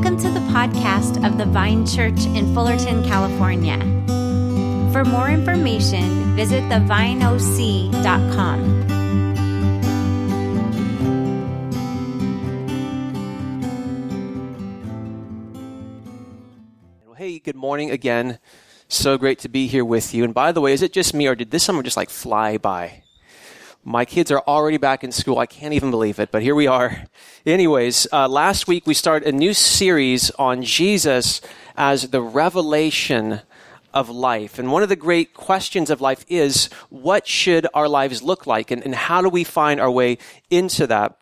Welcome to the podcast of the Vine Church in Fullerton, California. For more information, visit thevineoc.com. Hey, good morning again. So great to be here with you. And by the way, is it just me or did this summer just like fly by? My kids are already back in school. I can't even believe it, but here we are. Anyways, uh, last week we started a new series on Jesus as the revelation of life. And one of the great questions of life is what should our lives look like? And, and how do we find our way into that?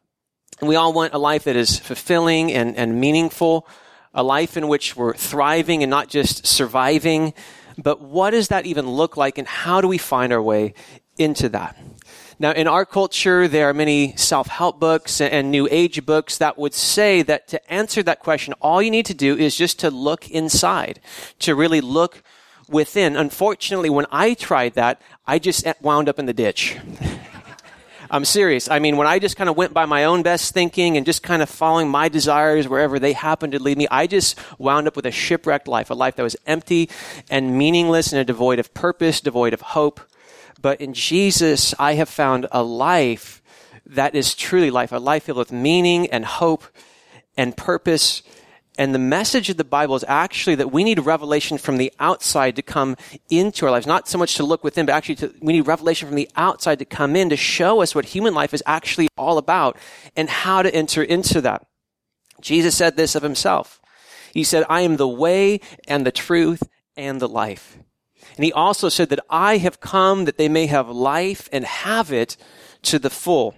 And we all want a life that is fulfilling and, and meaningful, a life in which we're thriving and not just surviving. But what does that even look like? And how do we find our way into that? Now, in our culture, there are many self-help books and new age books that would say that to answer that question, all you need to do is just to look inside, to really look within. Unfortunately, when I tried that, I just wound up in the ditch. I'm serious. I mean, when I just kind of went by my own best thinking and just kind of following my desires wherever they happened to lead me, I just wound up with a shipwrecked life, a life that was empty and meaningless and devoid of purpose, devoid of hope. But in Jesus, I have found a life that is truly life, a life filled with meaning and hope and purpose. And the message of the Bible is actually that we need revelation from the outside to come into our lives. Not so much to look within, but actually to, we need revelation from the outside to come in to show us what human life is actually all about and how to enter into that. Jesus said this of himself. He said, I am the way and the truth and the life. And he also said that I have come that they may have life and have it to the full.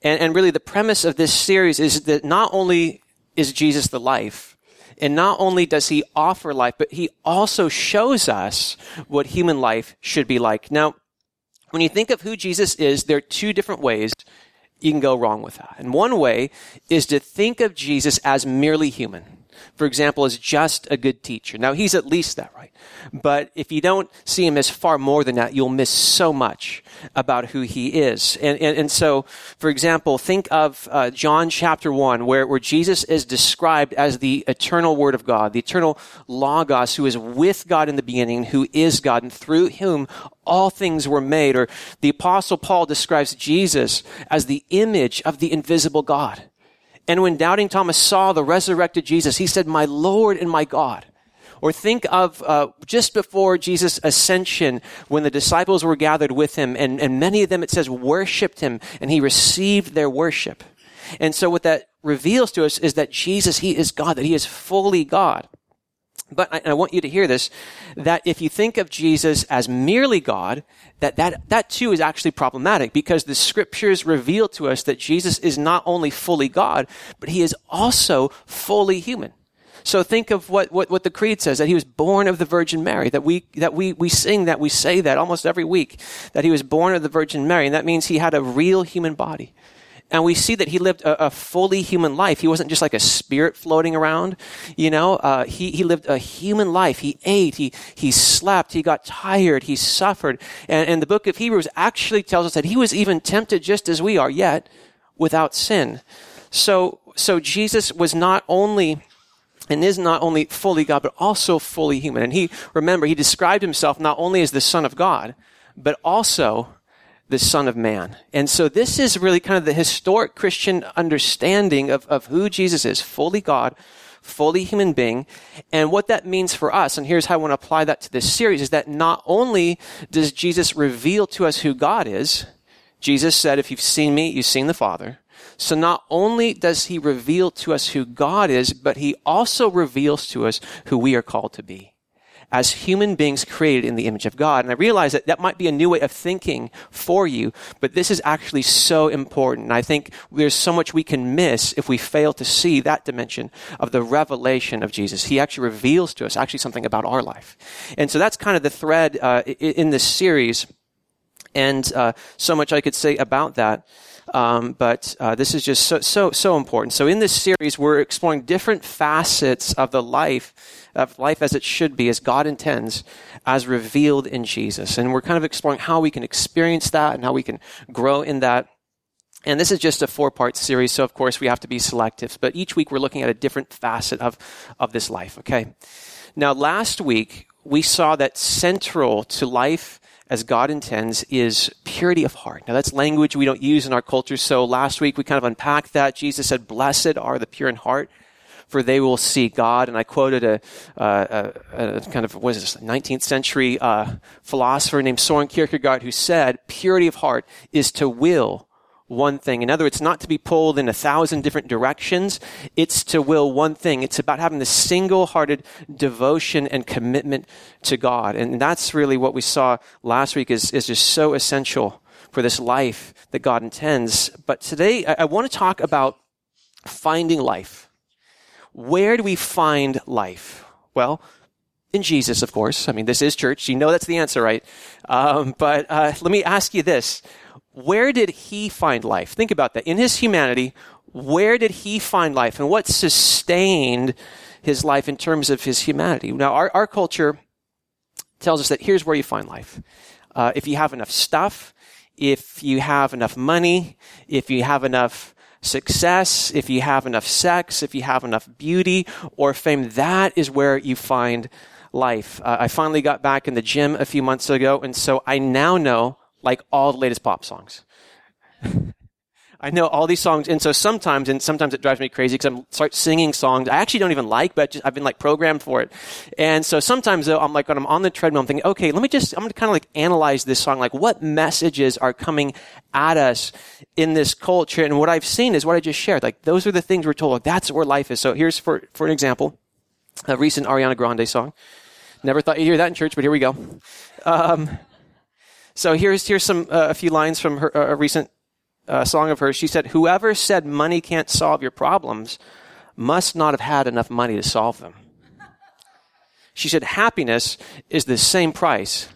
And, and really the premise of this series is that not only is Jesus the life, and not only does he offer life, but he also shows us what human life should be like. Now, when you think of who Jesus is, there are two different ways you can go wrong with that. And one way is to think of Jesus as merely human for example, is just a good teacher. Now, he's at least that, right? But if you don't see him as far more than that, you'll miss so much about who he is. And, and, and so, for example, think of uh, John chapter 1, where, where Jesus is described as the eternal Word of God, the eternal Logos, who is with God in the beginning, who is God, and through whom all things were made. Or the Apostle Paul describes Jesus as the image of the invisible God. And when doubting Thomas saw the resurrected Jesus, he said, my Lord and my God. Or think of uh, just before Jesus' ascension, when the disciples were gathered with him, and, and many of them, it says, worshiped him, and he received their worship. And so what that reveals to us is that Jesus, he is God, that he is fully God. But I, I, want you to hear this, that if you think of Jesus as merely God, that, that, that too is actually problematic because the scriptures reveal to us that Jesus is not only fully God, but he is also fully human. So think of what, what, what the creed says, that he was born of the Virgin Mary, that we, that we, we sing that, we say that almost every week, that he was born of the Virgin Mary, and that means he had a real human body. And we see that he lived a, a, fully human life. He wasn't just like a spirit floating around, you know. Uh, he he lived a human life. He ate. He he slept. He got tired. He suffered. And, and the book of Hebrews actually tells us that he was even tempted just as we are, yet without sin. So so Jesus was not only and is not only fully God, but also fully human. And he remember he described himself not only as the Son of God, but also the Son of Man. And so this is really kind of the historic Christian understanding of, of who Jesus is, fully God, fully human being, and what that means for us. And here's how I want to apply that to this series is that not only does Jesus reveal to us who God is, Jesus said, if you've seen me, you've seen the Father. So not only does he reveal to us who God is, but he also reveals to us who we are called to be as human beings created in the image of God. And I realize that that might be a new way of thinking for you, but this is actually so important. I think there's so much we can miss if we fail to see that dimension of the revelation of Jesus. He actually reveals to us actually something about our life. And so that's kind of the thread uh, in this series. And uh, so much I could say about that. Um, but uh, this is just so so so important. So in this series, we're exploring different facets of the life of life as it should be, as God intends, as revealed in Jesus. And we're kind of exploring how we can experience that and how we can grow in that. And this is just a four part series, so of course we have to be selective. But each week we're looking at a different facet of, of this life, okay? Now, last week we saw that central to life as God intends is purity of heart. Now that's language we don't use in our culture. So last week we kind of unpacked that. Jesus said, blessed are the pure in heart for they will see God. And I quoted a, a, a kind of, what is this, 19th century uh, philosopher named Soren Kierkegaard who said, purity of heart is to will one thing. In other words, not to be pulled in a thousand different directions. It's to will one thing. It's about having the single-hearted devotion and commitment to God. And that's really what we saw last week is, is just so essential for this life that God intends. But today I, I want to talk about finding life. Where do we find life? Well, in Jesus, of course. I mean, this is church. You know that's the answer, right? Um, but uh, let me ask you this. Where did he find life? Think about that. In his humanity, where did he find life? And what sustained his life in terms of his humanity? Now, our, our culture tells us that here's where you find life. Uh, if you have enough stuff, if you have enough money, if you have enough success, if you have enough sex, if you have enough beauty or fame, that is where you find life. Uh, I finally got back in the gym a few months ago, and so I now know like all the latest pop songs. I know all these songs, and so sometimes, and sometimes it drives me crazy because I start singing songs I actually don't even like, but just, I've been like programmed for it. And so sometimes though, I'm like, when I'm on the treadmill, I'm thinking, okay, let me just, I'm to kind of like analyze this song, like what messages are coming at us in this culture. And what I've seen is what I just shared. Like those are the things we're told. Like, that's where life is. So here's for, for an example, a recent Ariana Grande song. Never thought you'd hear that in church, but here we go. Um, so here's here's some uh, a few lines from her, a recent uh, song of hers, she said, Whoever said money can't solve your problems must not have had enough money to solve them. She said, Happiness is the same price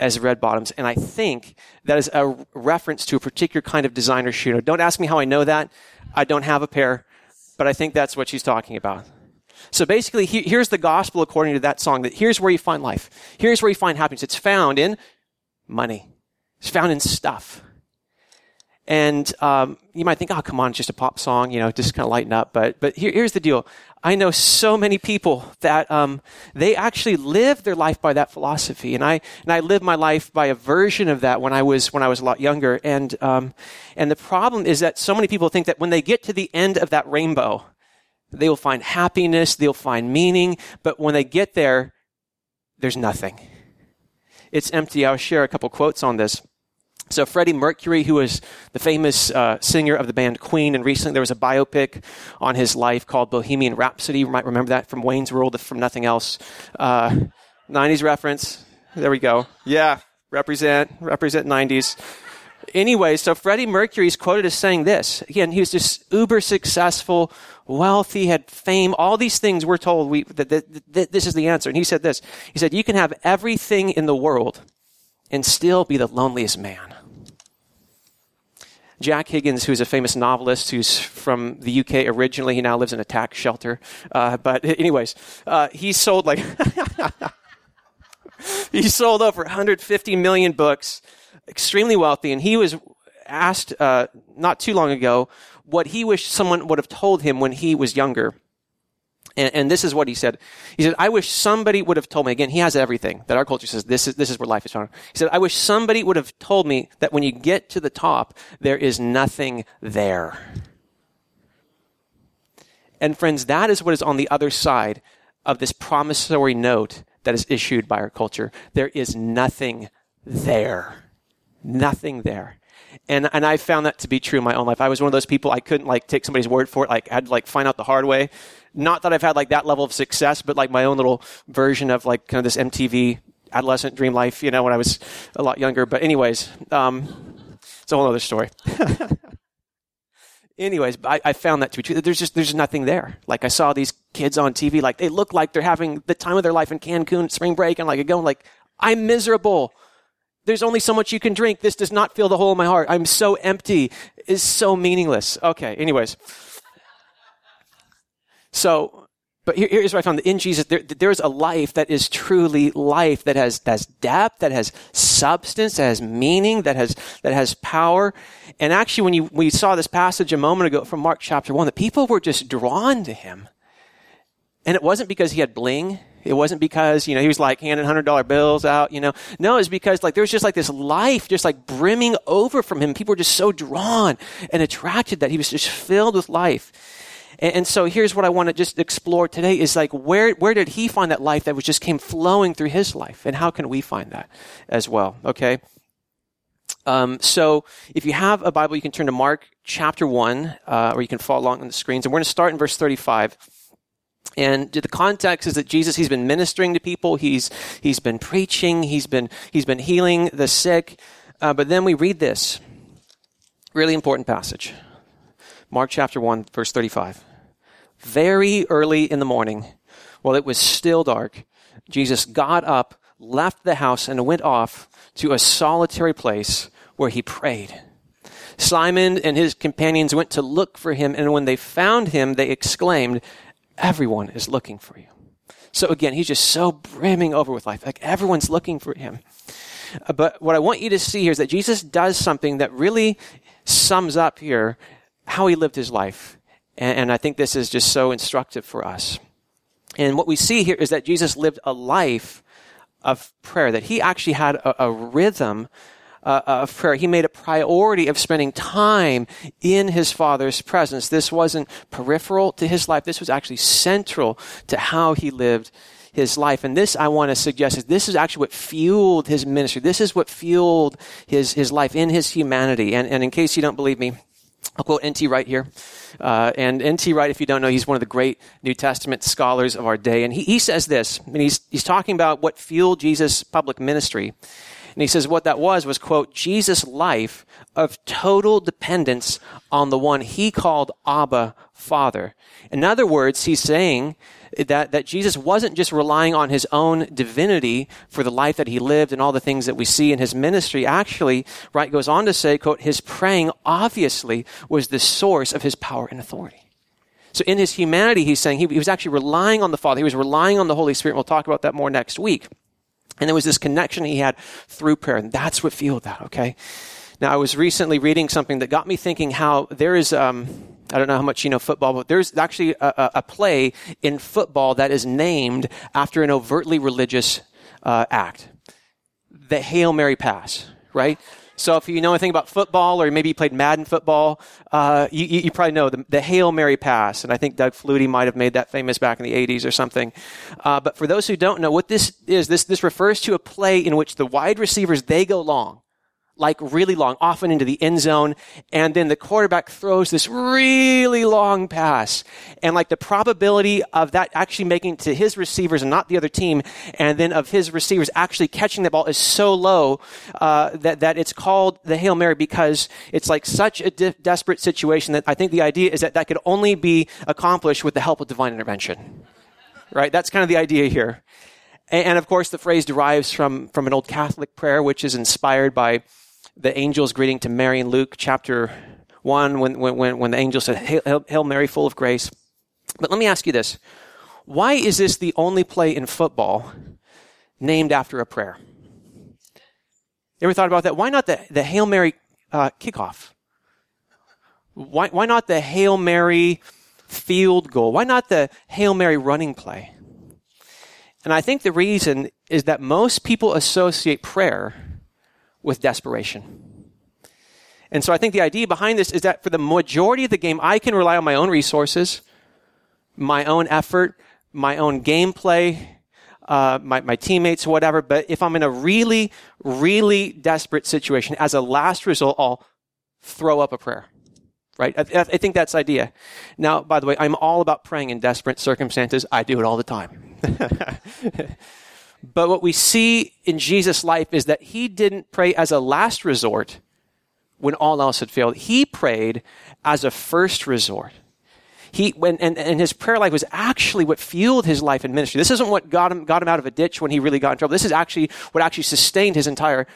as red bottoms. And I think that is a reference to a particular kind of designer shoe. Don't ask me how I know that. I don't have a pair, but I think that's what she's talking about. So basically, he, here's the gospel according to that song that here's where you find life. Here's where you find happiness. It's found in money. It's found in stuff. And um, you might think, oh, come on, it's just a pop song, you know, just kind of lighten up. But but here, here's the deal. I know so many people that um, they actually live their life by that philosophy, and I and I lived my life by a version of that when I was when I was a lot younger. And um, and the problem is that so many people think that when they get to the end of that rainbow, they will find happiness, they'll find meaning, but when they get there, there's nothing. It's empty. I'll share a couple quotes on this. So Freddie Mercury, who was the famous uh, singer of the band Queen, and recently there was a biopic on his life called Bohemian Rhapsody. You might remember that from Wayne's World, from nothing else. Uh, 90s reference. There we go. Yeah, represent, represent 90s. Anyway, so Freddie Mercury is quoted as saying this. Again, he was just uber successful, wealthy, had fame, all these things we're told we, that, that, that this is the answer. And he said this. He said, you can have everything in the world and still be the loneliest man. Jack Higgins, who's a famous novelist who's from the UK originally, he now lives in a tax shelter. Uh, but anyways, uh, he sold like he sold over 150 million books, extremely wealthy, and he was asked uh, not too long ago what he wished someone would have told him when he was younger. And, and, this is what he said. He said, I wish somebody would have told me, again, he has everything that our culture says this is, this is where life is found. He said, I wish somebody would have told me that when you get to the top, there is nothing there. And friends, that is what is on the other side of this promissory note that is issued by our culture. There is nothing there. Nothing there. And, and I found that to be true in my own life. I was one of those people I couldn't like take somebody's word for it. Like I had to like find out the hard way. Not that I've had like that level of success, but like my own little version of like kind of this MTV adolescent dream life, you know, when I was a lot younger. But anyways, um, it's a whole other story. anyways, I, I, found that to be true. There's just there's nothing there. Like I saw these kids on TV, like they look like they're having the time of their life in Cancun spring break, and like going like I'm miserable. There's only so much you can drink. This does not fill the hole in my heart. I'm so empty. It's so meaningless. Okay, anyways. So But here, here's what I found. In Jesus, there, there's a life that is truly life, that has, that has depth, that has substance, that has meaning, that has, that has power. And actually, when you, we saw this passage a moment ago from Mark chapter 1, the people were just drawn to him. And it wasn't because he had bling. It wasn't because, you know, he was like handing hundred dollar bills out, you know. No, it's because like there was just like this life just like brimming over from him. People were just so drawn and attracted that he was just filled with life. And, and so here's what I want to just explore today is like where, where did he find that life that was just came flowing through his life? And how can we find that as well? Okay. Um, so if you have a Bible, you can turn to Mark chapter 1, uh, or you can follow along on the screens. And we're going to start in verse 35. And the context is that Jesus, he's been ministering to people. He's, he's been preaching. He's been, he's been healing the sick. Uh, but then we read this really important passage. Mark chapter 1, verse 35 very early in the morning, while it was still dark, Jesus got up, left the house, and went off to a solitary place where he prayed. Simon and his companions went to look for him, and when they found him, they exclaimed, Everyone is looking for you. So again, he's just so brimming over with life. Like everyone's looking for him. Uh, but what I want you to see here is that Jesus does something that really sums up here how he lived his life. And, I think this is just so instructive for us. And what we see here is that Jesus lived a life of prayer, that he actually had a, a rhythm uh, of prayer. He made a priority of spending time in his Father's presence. This wasn't peripheral to his life. This was actually central to how he lived his life. And this, I want to suggest, is this is actually what fueled his ministry. This is what fueled his, his life in his humanity. And, and in case you don't believe me, I'll quote N.T. Wright here. Uh, and N.T. Wright, if you don't know, he's one of the great New Testament scholars of our day. And he, he says this, and he's, he's talking about what fueled Jesus' public ministry. And he says what that was was, quote, Jesus' life of total dependence on the one he called Abba, Father. In other words, he's saying that, that Jesus wasn't just relying on his own divinity for the life that he lived and all the things that we see in his ministry. Actually, Wright goes on to say, quote, his praying obviously was the source of his power and authority. So in his humanity, he's saying he, he was actually relying on the Father. He was relying on the Holy Spirit. We'll talk about that more next week. And there was this connection he had through prayer, and that's what fueled that, okay? Now, I was recently reading something that got me thinking how there is, um, I don't know how much you know football, but there's actually a, a play in football that is named after an overtly religious uh, act. The Hail Mary pass, right? So if you know anything about football, or maybe you played Madden football, uh, you, you, probably know the, the, Hail Mary pass. And I think Doug Flutie might have made that famous back in the 80s or something. Uh, but for those who don't know, what this is, this, this refers to a play in which the wide receivers, they go long like really long, often into the end zone. And then the quarterback throws this really long pass. And like the probability of that actually making to his receivers and not the other team, and then of his receivers actually catching the ball is so low uh, that, that it's called the Hail Mary because it's like such a de- desperate situation that I think the idea is that that could only be accomplished with the help of divine intervention. Right? That's kind of the idea here. And, and of course, the phrase derives from, from an old Catholic prayer, which is inspired by the angel's greeting to Mary in Luke chapter 1 when, when, when the angel said, Hail, Hail Mary, full of grace. But let me ask you this. Why is this the only play in football named after a prayer? You ever thought about that? Why not the, the Hail Mary uh, kickoff? Why, why not the Hail Mary field goal? Why not the Hail Mary running play? And I think the reason is that most people associate prayer with desperation. And so I think the idea behind this is that for the majority of the game, I can rely on my own resources, my own effort, my own gameplay, uh, my, my teammates, whatever. But if I'm in a really, really desperate situation, as a last result, I'll throw up a prayer. Right? I, I think that's idea. Now, by the way, I'm all about praying in desperate circumstances. I do it all the time. But what we see in Jesus' life is that he didn't pray as a last resort when all else had failed. He prayed as a first resort. He, when, and, and his prayer life was actually what fueled his life and ministry. This isn't what got him, got him out of a ditch when he really got in trouble. This is actually what actually sustained his entire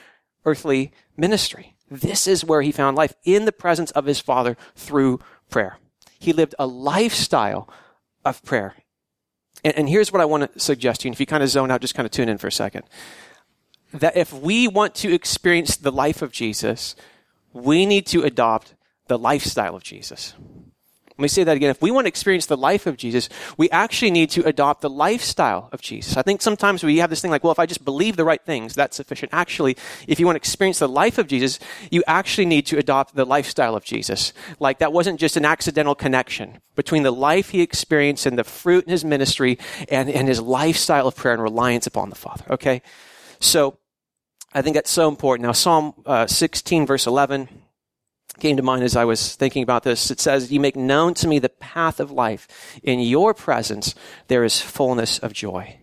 earthly ministry. This is where he found life in the presence of his Father through prayer. He lived a lifestyle of prayer. And, and here's what I want to suggest to you. And if you kind of zone out, just kind of tune in for a second. That if we want to experience the life of Jesus, we need to adopt the lifestyle of Jesus. Let me say that again. If we want to experience the life of Jesus, we actually need to adopt the lifestyle of Jesus. I think sometimes we have this thing like, well, if I just believe the right things, that's sufficient. Actually, if you want to experience the life of Jesus, you actually need to adopt the lifestyle of Jesus. Like that wasn't just an accidental connection between the life he experienced and the fruit in his ministry and, and his lifestyle of prayer and reliance upon the Father. Okay? So, I think that's so important. Now, Psalm uh, 16, verse 11 came to mind as I was thinking about this. It says, You make known to me the path of life. In your presence, there is fullness of joy.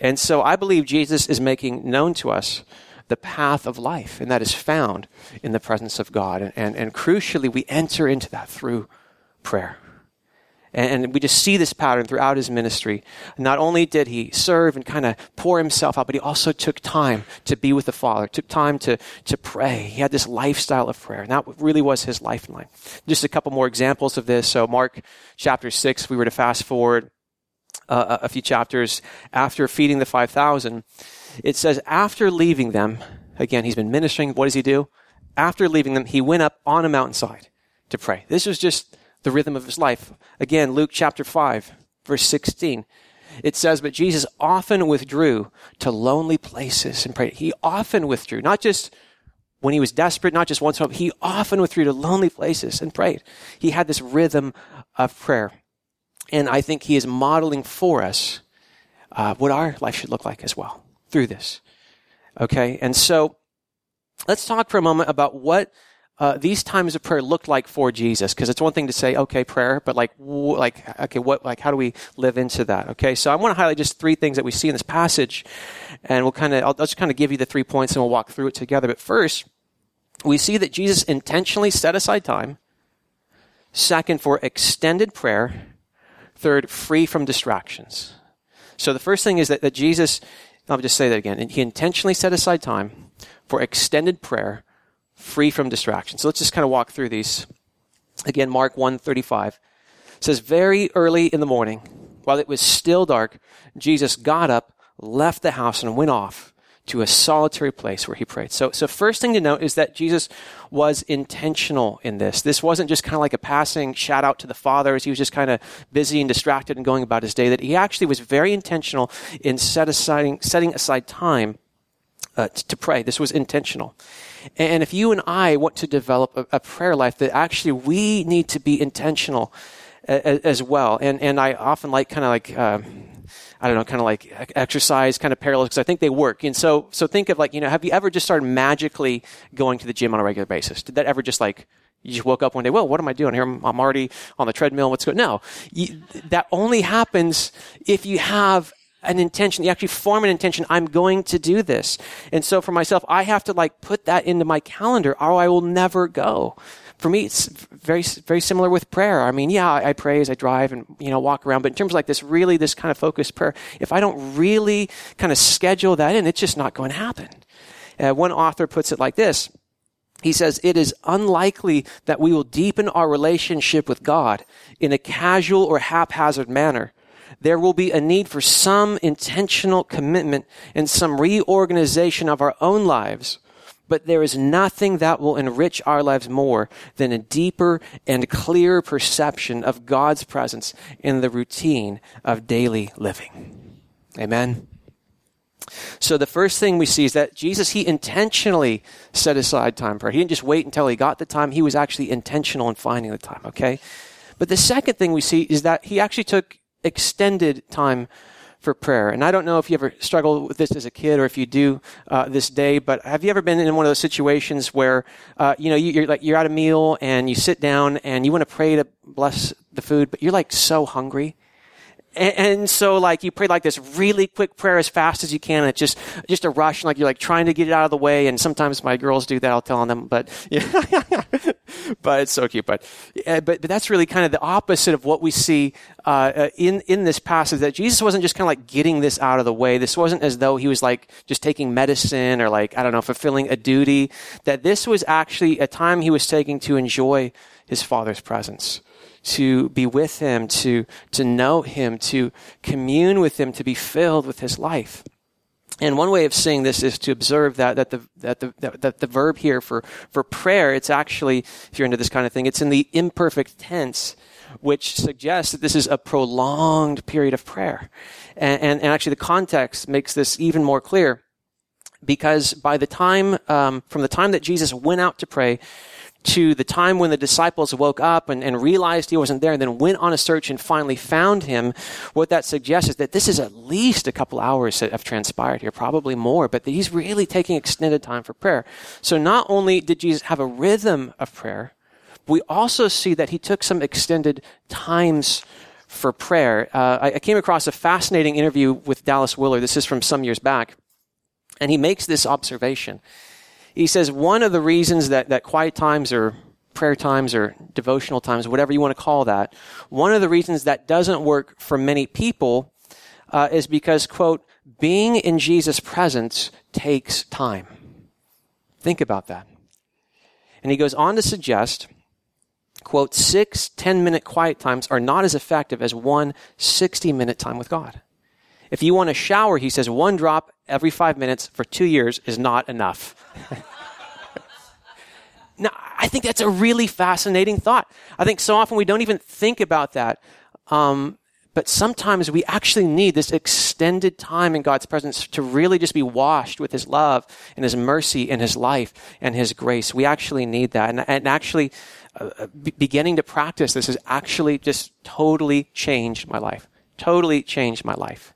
And so I believe Jesus is making known to us the path of life, and that is found in the presence of God. And, and, and crucially, we enter into that through prayer. And we just see this pattern throughout his ministry. Not only did he serve and kind of pour himself out, but he also took time to be with the Father, took time to, to pray. He had this lifestyle of prayer, and that really was his lifeline. Just a couple more examples of this. So, Mark chapter 6, we were to fast forward uh, a few chapters after feeding the 5,000. It says, after leaving them, again, he's been ministering. What does he do? After leaving them, he went up on a mountainside to pray. This was just the rhythm of his life. Again, Luke chapter 5, verse 16. It says, But Jesus often withdrew to lonely places and prayed. He often withdrew, not just when he was desperate, not just once he often withdrew to lonely places and prayed. He had this rhythm of prayer. And I think he is modeling for us uh, what our life should look like as well through this. Okay? And so let's talk for a moment about what uh, these times of prayer looked like for Jesus? Because it's one thing to say, okay, prayer, but like, like, okay, what, like, how do we live into that? Okay, so I want to highlight just three things that we see in this passage, and we'll kind of, I'll, I'll just kind of give you the three points, and we'll walk through it together. But first, we see that Jesus intentionally set aside time. Second, for extended prayer. Third, free from distractions. So the first thing is that, that Jesus, I'll just say that again, he intentionally set aside time for extended prayer free from distraction. So let's just kind of walk through these. Again, Mark 1:35 says very early in the morning, while it was still dark, Jesus got up, left the house and went off to a solitary place where he prayed. So, so first thing to note is that Jesus was intentional in this. This wasn't just kind of like a passing shout out to the Father as he was just kind of busy and distracted and going about his day. That he actually was very intentional in set aside, setting aside time uh, to pray. This was intentional. And if you and I want to develop a, a prayer life, that actually we need to be intentional as, as well. And and I often like kind of like. Uh, I don't know, kind of like exercise kind of parallels because I think they work. And so, so think of like, you know, have you ever just started magically going to the gym on a regular basis? Did that ever just like, you just woke up one day, well, what am I doing here? I'm, I'm already on the treadmill. What's going? No, you, that only happens if you have an intention. You actually form an intention. I'm going to do this. And so for myself, I have to like put that into my calendar or I will never go. For me, it's very, very similar with prayer. I mean, yeah, I, pray as I drive and, you know, walk around, but in terms of like this really, this kind of focused prayer, if I don't really kind of schedule that in, it's just not going to happen. Uh, one author puts it like this. He says, it is unlikely that we will deepen our relationship with God in a casual or haphazard manner there will be a need for some intentional commitment and some reorganization of our own lives. But there is nothing that will enrich our lives more than a deeper and clearer perception of God's presence in the routine of daily living. Amen. So the first thing we see is that Jesus, he intentionally set aside time for it. He didn't just wait until he got the time. He was actually intentional in finding the time, okay? But the second thing we see is that he actually took extended time for prayer. And I don't know if you ever struggled with this as a kid or if you do uh, this day, but have you ever been in one of those situations where uh, you know you, are like you're at a meal and you sit down and you want to pray to bless the food, but you're like so hungry and, so like you pray like this really quick prayer as fast as you can. And it's just, just a rush. Like you're like trying to get it out of the way. And sometimes my girls do that. I'll tell them, but yeah, but it's so cute. But, but, but that's really kind of the opposite of what we see, uh, uh, in, in this passage that Jesus wasn't just kind of like getting this out of the way. This wasn't as though he was like just taking medicine or like, I don't know, fulfilling a duty. That this was actually a time he was taking to enjoy his father's presence. To be with him, to, to know him, to commune with him, to be filled with his life. And one way of seeing this is to observe that, that the, that the, that, the verb here for, for prayer, it's actually, if you're into this kind of thing, it's in the imperfect tense, which suggests that this is a prolonged period of prayer. And, and, and actually the context makes this even more clear because by the time, um, from the time that Jesus went out to pray to the time when the disciples woke up and, and realized he wasn't there and then went on a search and finally found him, what that suggests is that this is at least a couple hours that have transpired here, probably more, but that he's really taking extended time for prayer. So not only did Jesus have a rhythm of prayer, we also see that he took some extended times for prayer. Uh, I, I came across a fascinating interview with Dallas Willard. This is from some years back. And he makes this observation. He says one of the reasons that, that quiet times or prayer times or devotional times, whatever you want to call that, one of the reasons that doesn't work for many people uh, is because, quote, being in Jesus' presence takes time. Think about that. And he goes on to suggest, quote, six 10 minute quiet times are not as effective as one 60 minute time with God. If you want a shower, he says, one drop every five minutes for two years is not enough. now, I think that's a really fascinating thought. I think so often we don't even think about that. Um, but sometimes we actually need this extended time in God's presence to really just be washed with His love and His mercy and His life and His grace. We actually need that. And, and actually, uh, uh beginning to practice this has actually just totally changed my life. Totally changed my life.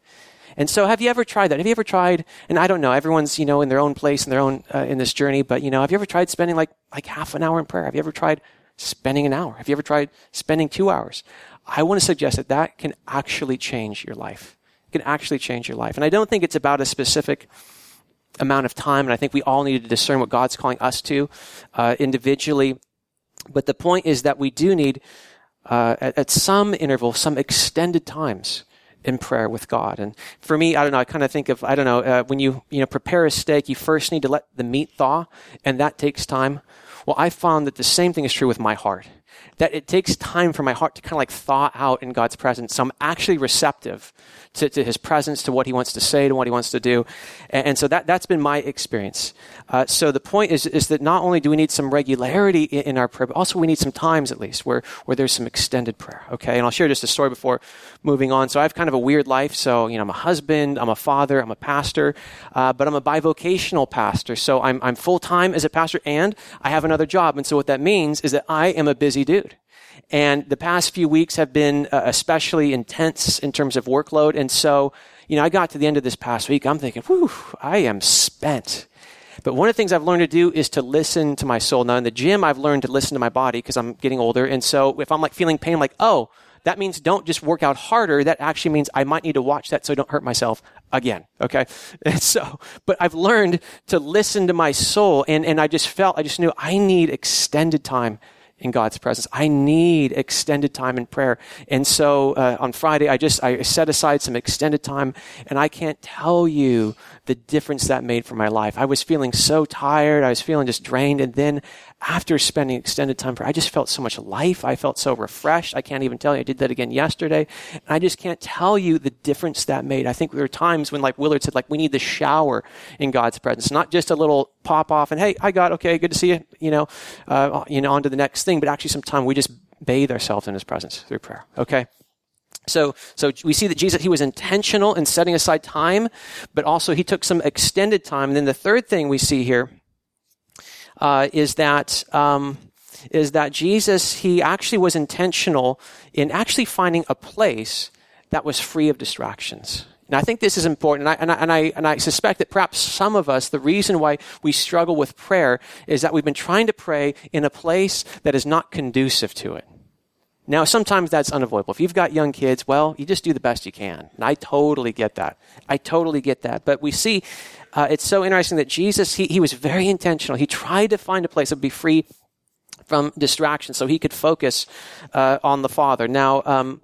And so, have you ever tried that? Have you ever tried? And I don't know. Everyone's you know in their own place in their own uh, in this journey. But you know, have you ever tried spending like like half an hour in prayer? Have you ever tried spending an hour? Have you ever tried spending two hours? I want to suggest that that can actually change your life. It can actually change your life. And I don't think it's about a specific amount of time. And I think we all need to discern what God's calling us to uh, individually. But the point is that we do need, uh, at, at some interval, some extended times in prayer with God. And for me, I don't know, I kind of think of, I don't know, uh, when you, you know, prepare a steak, you first need to let the meat thaw, and that takes time. Well, I found that the same thing is true with my heart that it takes time for my heart to kind of like thaw out in God's presence. So I'm actually receptive to, to his presence, to what he wants to say, to what he wants to do. And, and so that, that's been my experience. Uh, so the point is, is that not only do we need some regularity in, in, our prayer, but also we need some times at least where, where there's some extended prayer. Okay. And I'll share just a story before moving on. So I have kind of a weird life. So, you know, I'm a husband, I'm a father, I'm a pastor, uh, but I'm a bivocational pastor. So I'm, I'm full time as a pastor and I have another job. And so what that means is that I am a busy dude. And the past few weeks have been uh, especially intense in terms of workload. And so, you know, I got to the end of this past week, I'm thinking, whew, I am spent. But one of the things I've learned to do is to listen to my soul. Now in the gym, I've learned to listen to my body because I'm getting older. And so if I'm like feeling pain, I'm like, oh, that means don't just work out harder. That actually means I might need to watch that so I don't hurt myself again. Okay. And so, but I've learned to listen to my soul and, and I just felt, I just knew I need extended time in God's presence. I need extended time in prayer. And so uh, on Friday, I just I set aside some extended time, and I can't tell you the difference that made for my life. I was feeling so tired. I was feeling just drained. And then after spending extended time for, I just felt so much life. I felt so refreshed. I can't even tell you. I did that again yesterday. And I just can't tell you the difference that made. I think there were times when, like Willard said, like we need the shower in God's presence, not just a little pop off and, hey, hi God, okay, good to see you, you know, uh, you know, on to the next thing, but actually some time we just bathe ourselves in his presence through prayer. Okay. So, so we see that Jesus, he was intentional in setting aside time, but also he took some extended time. And then the third thing we see here uh, is that um, is that Jesus, he actually was intentional in actually finding a place that was free of distractions. And I think this is important, and I, and I, and I, and I suspect that perhaps some of us, the reason why we struggle with prayer is that we've been trying to pray in a place that is not conducive to it. Now, sometimes that's unavoidable. If you've got young kids, well, you just do the best you can. And I totally get that. I totally get that. But we see, uh, it's so interesting that Jesus, he, he was very intentional. He tried to find a place that would be free from distraction so he could focus uh, on the Father. Now, um,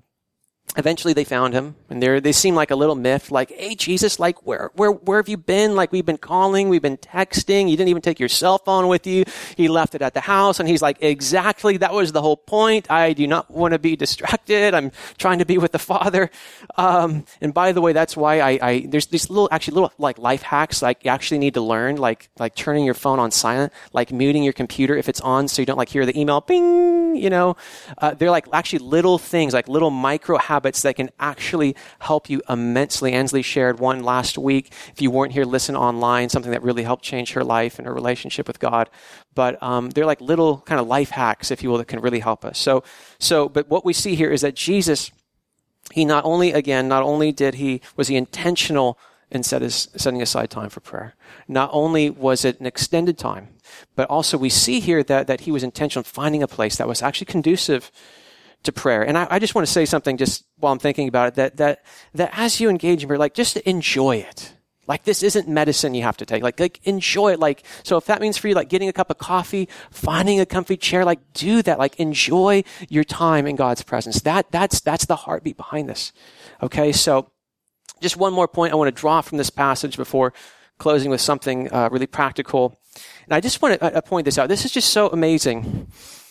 eventually they found him and they they seem like a little myth like hey jesus like where where where have you been? Like we've been calling we've been texting you didn't even take your cell phone with you he left it at the house and he's like exactly that was the whole point i do not want to be distracted i'm trying to be with the father. Um, and by the way that's why i, I there's these little actually little like life hacks like you actually need to learn like like turning your phone on silent like muting your computer if it's on so you don't like hear the email ping you know? Uh, they're like actually little things like little micro habits habits that can actually help you immensely. Ansley shared one last week. If you weren't here, listen online, something that really helped change her life and her relationship with God. But um, they're like little kind of life hacks, if you will, that can really help us. So, so, but what we see here is that Jesus, he not only, again, not only did he, was he intentional in set his, setting aside time for prayer. Not only was it an extended time, but also we see here that, that he was intentional in finding a place that was actually conducive to prayer. And I, I, just want to say something just while I'm thinking about it that, that, that as you engage in prayer, like just enjoy it. Like this isn't medicine you have to take. Like, like enjoy it. Like, so if that means for you, like getting a cup of coffee, finding a comfy chair, like do that. Like enjoy your time in God's presence. That, that's, that's the heartbeat behind this. Okay. So just one more point I want to draw from this passage before closing with something uh, really practical. And I just want to uh, point this out. This is just so amazing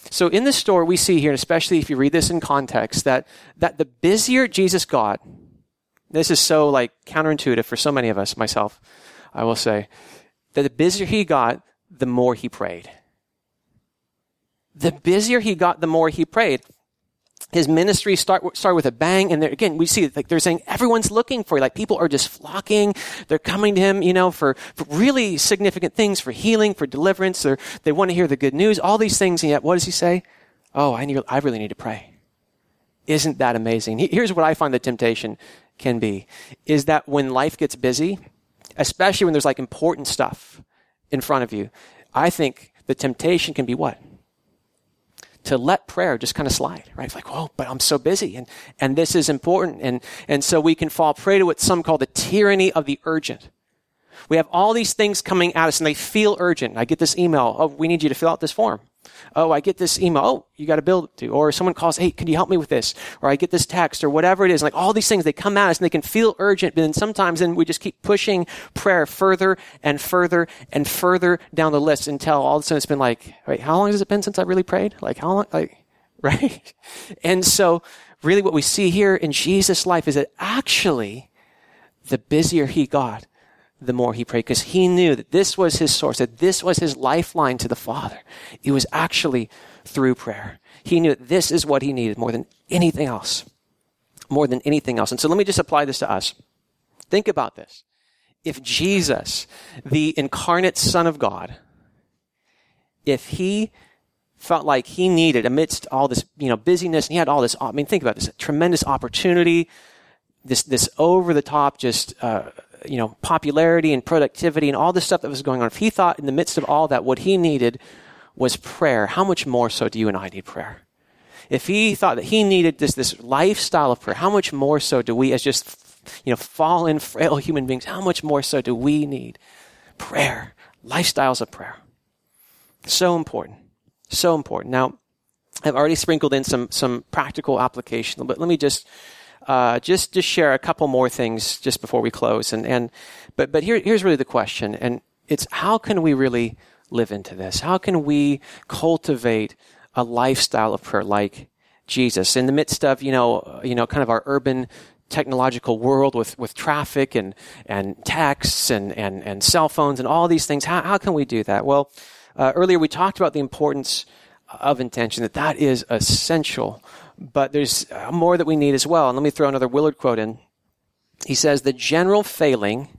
so in this story, we see here, especially if you read this in context, that, that the busier Jesus got, this is so like counterintuitive for so many of us, myself, I will say, that the busier he got, the more he prayed. The busier he got, the more he prayed his ministry start start with a bang, and again we see like they're saying everyone's looking for you. Like people are just flocking. They're coming to him, you know, for, for really significant things, for healing, for deliverance. Or they want to hear the good news. All these things, and yet what does he say? Oh, I need, I really need to pray. Isn't that amazing? Here's what I find the temptation can be: is that when life gets busy, especially when there's like important stuff in front of you, I think the temptation can be what to let prayer just kind of slide, right? It's like, oh, but I'm so busy and, and this is important. And, and so we can fall prey to what some call the tyranny of the urgent. We have all these things coming at us and they feel urgent. I get this email. Oh, we need you to fill out this form. Oh, I get this email. Oh, you got build it to. Or someone calls, hey, can you help me with this? Or I get this text or whatever it is. Like all these things, they come at us and they can feel urgent. But then sometimes then we just keep pushing prayer further and further and further down the list until all of a sudden it's been like, wait, how long has it been since I really prayed? Like how long? Like, right? And so really what we see here in Jesus' life is that actually the busier he got, the more he prayed because he knew that this was his source, that this was his lifeline to the Father. It was actually through prayer. He knew that this is what he needed more than anything else. More than anything else. And so let me just apply this to us. Think about this. If Jesus, the incarnate Son of God, if he felt like he needed, amidst all this, you know, busyness, and he had all this, I mean, think about this, tremendous opportunity, this, this over the top, just, uh, you know, popularity and productivity and all this stuff that was going on, if he thought in the midst of all that what he needed was prayer, how much more so do you and I need prayer? If he thought that he needed this, this lifestyle of prayer, how much more so do we as just, you know, fallen, frail human beings, how much more so do we need prayer, lifestyles of prayer? So important. So important. Now, I've already sprinkled in some, some practical application, but let me just uh, just just share a couple more things just before we close. And and but but here here's really the question, and it's how can we really live into this? How can we cultivate a lifestyle of prayer like Jesus in the midst of you know you know kind of our urban technological world with, with traffic and, and texts and, and, and cell phones and all these things. How, how can we do that? Well, uh, earlier we talked about the importance of intention, that that is essential but there's uh, more that we need as well. And let me throw another Willard quote in. He says, the general failing,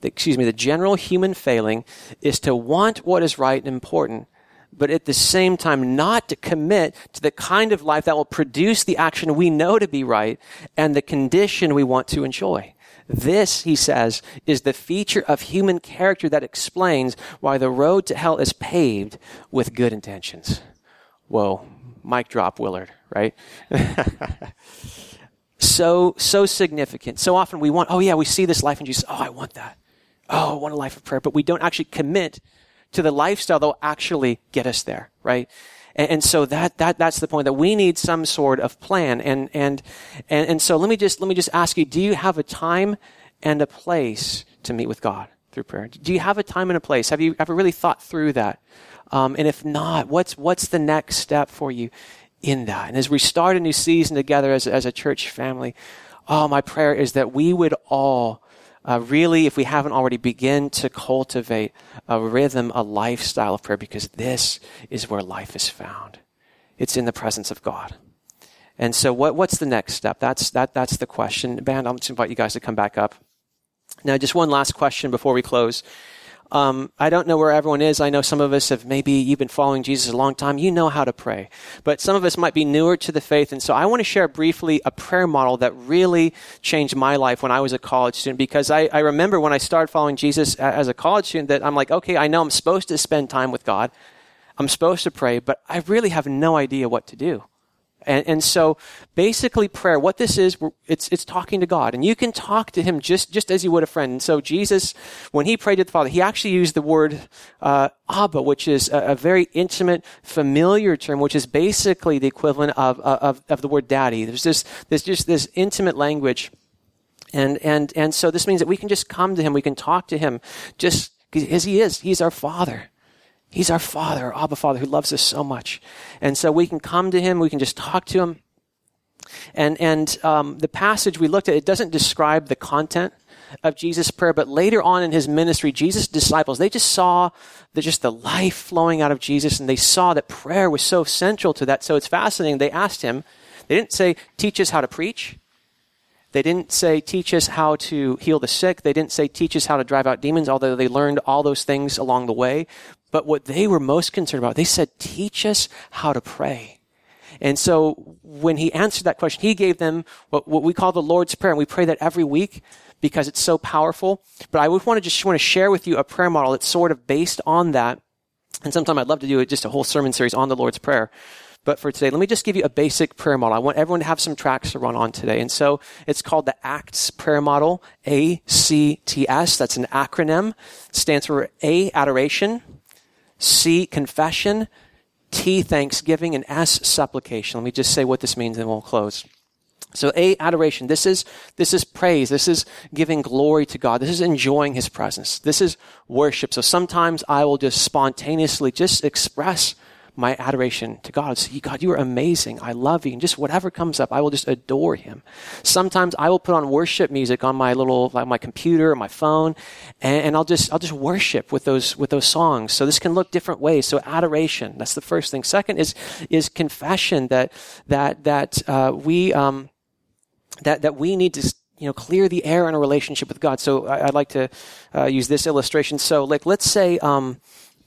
the, excuse me, the general human failing is to want what is right and important, but at the same time not to commit to the kind of life that will produce the action we know to be right and the condition we want to enjoy. This, he says, is the feature of human character that explains why the road to hell is paved with good intentions. Whoa, mic drop Willard, right? so, so significant. So often we want, oh yeah, we see this life in Jesus. Oh, I want that. Oh, I want a life of prayer. But we don't actually commit to the lifestyle that will actually get us there, right? And, and, so that, that, that's the point that we need some sort of plan. And, and, and, and so let me just, let me just ask you, do you have a time and a place to meet with God through prayer? Do you have a time and a place? Have you ever really thought through that? Um, and if not, what's, what's the next step for you in that? And as we start a new season together as, as a church family, oh, my prayer is that we would all uh, really, if we haven't already, begin to cultivate a rhythm, a lifestyle of prayer, because this is where life is found. It's in the presence of God. And so, what, what's the next step? That's, that, that's the question. Band, I'm to invite you guys to come back up. Now, just one last question before we close. Um, I don't know where everyone is. I know some of us have maybe you've been following Jesus a long time. You know how to pray. But some of us might be newer to the faith. And so I want to share briefly a prayer model that really changed my life when I was a college student because I, I remember when I started following Jesus as a college student that I'm like, okay, I know I'm supposed to spend time with God. I'm supposed to pray, but I really have no idea what to do. And, and so basically prayer, what this is, it's, it's talking to God. And you can talk to Him just, just as you would a friend. And so Jesus, when He prayed to the Father, He actually used the word uh, Abba, which is a, a, very intimate, familiar term, which is basically the equivalent of, of, of the word daddy. There's this, there's just this intimate language. And, and, and so this means that we can just come to Him, we can talk to Him just as He is. He's our Father. He's our Father, our Abba Father, who loves us so much. And so we can come to Him, we can just talk to Him. And, and um, the passage we looked at, it doesn't describe the content of Jesus' prayer, but later on in his ministry, Jesus' disciples, they just saw the, just the life flowing out of Jesus, and they saw that prayer was so central to that. So it's fascinating. They asked him, they didn't say, teach us how to preach. They didn't say, teach us how to heal the sick. They didn't say, teach us how to drive out demons, although they learned all those things along the way. But what they were most concerned about, they said, teach us how to pray. And so when he answered that question, he gave them what, what we call the Lord's Prayer. And we pray that every week because it's so powerful. But I would want to just want to share with you a prayer model that's sort of based on that. And sometime I'd love to do just a whole sermon series on the Lord's Prayer. But for today, let me just give you a basic prayer model. I want everyone to have some tracks to run on today. And so it's called the ACTS prayer model, A-C-T-S. That's an acronym. It stands for A, adoration. C, confession. T, thanksgiving. And S, supplication. Let me just say what this means and we'll close. So A, adoration. This is, this is praise. This is giving glory to God. This is enjoying His presence. This is worship. So sometimes I will just spontaneously just express my adoration to God. Say, God, you are amazing. I love you. And just whatever comes up, I will just adore him. Sometimes I will put on worship music on my little, like my computer or my phone, and, and I'll just, I'll just worship with those, with those songs. So this can look different ways. So adoration, that's the first thing. Second is, is confession that, that, that, uh, we, um, that, that we need to, you know, clear the air in a relationship with God. So I, would like to uh, use this illustration. So, like, let's say, um,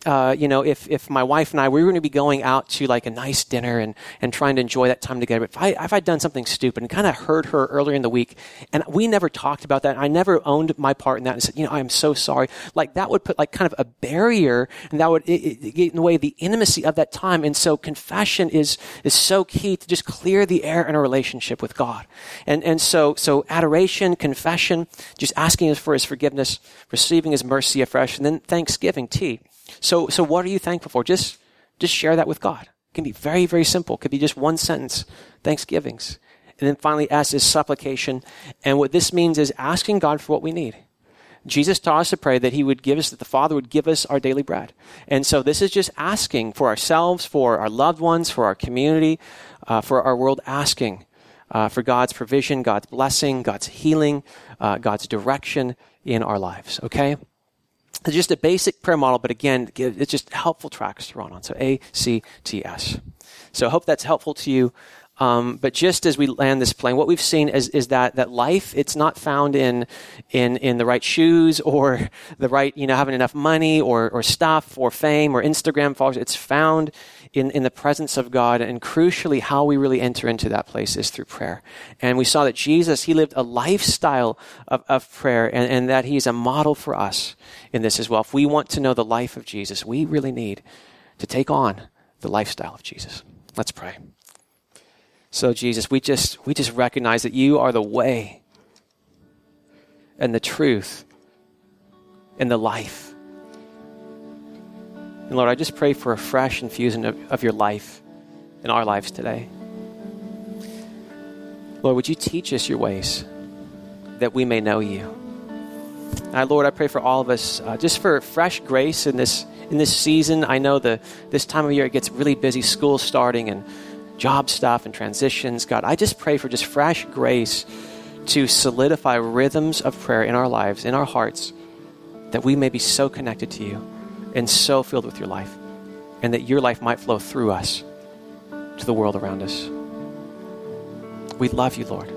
uh, you know, if, if my wife and I, we were going to be going out to like a nice dinner and, and trying to enjoy that time together. But if I, if I'd done something stupid and kind of hurt her earlier in the week and we never talked about that, I never owned my part in that and said, you know, I'm so sorry. Like that would put like kind of a barrier and that would it, it, get in the way of the intimacy of that time. And so confession is, is so key to just clear the air in a relationship with God. And, and so, so adoration, confession, just asking for his forgiveness, receiving his mercy afresh, and then thanksgiving, T. So, so what are you thankful for? Just, just share that with God. It can be very, very simple. It could be just one sentence, thanksgivings. And then finally, S is supplication. And what this means is asking God for what we need. Jesus taught us to pray that He would give us, that the Father would give us our daily bread. And so this is just asking for ourselves, for our loved ones, for our community, uh, for our world, asking uh, for God's provision, God's blessing, God's healing, uh, God's direction in our lives. Okay? It's just a basic prayer model, but again, it's just helpful tracks to run on. So A, C, T, S. So I hope that's helpful to you. Um, but just as we land this plane, what we've seen is, is that, that life, it's not found in, in, in the right shoes or the right, you know, having enough money or, or stuff or fame or Instagram followers. It's found in, in the presence of God. And crucially, how we really enter into that place is through prayer. And we saw that Jesus, he lived a lifestyle of, of prayer and, and that he's a model for us in this as well. If we want to know the life of Jesus, we really need to take on the lifestyle of Jesus. Let's pray. So Jesus, we just we just recognize that you are the way and the truth and the life. And Lord, I just pray for a fresh infusion of, of your life in our lives today. Lord, would you teach us your ways that we may know you? Uh, Lord, I pray for all of us, uh, just for fresh grace in this in this season. I know the this time of year it gets really busy, school starting and job stuff and transitions. God, I just pray for just fresh grace to solidify rhythms of prayer in our lives, in our hearts, that we may be so connected to you and so filled with your life, and that your life might flow through us to the world around us. We love you, Lord.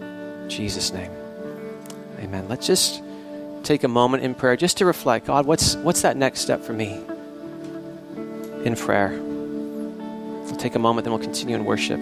In Jesus' name. Amen. Let's just take a moment in prayer just to reflect God, what's, what's that next step for me in prayer? We'll take a moment, then we'll continue in worship.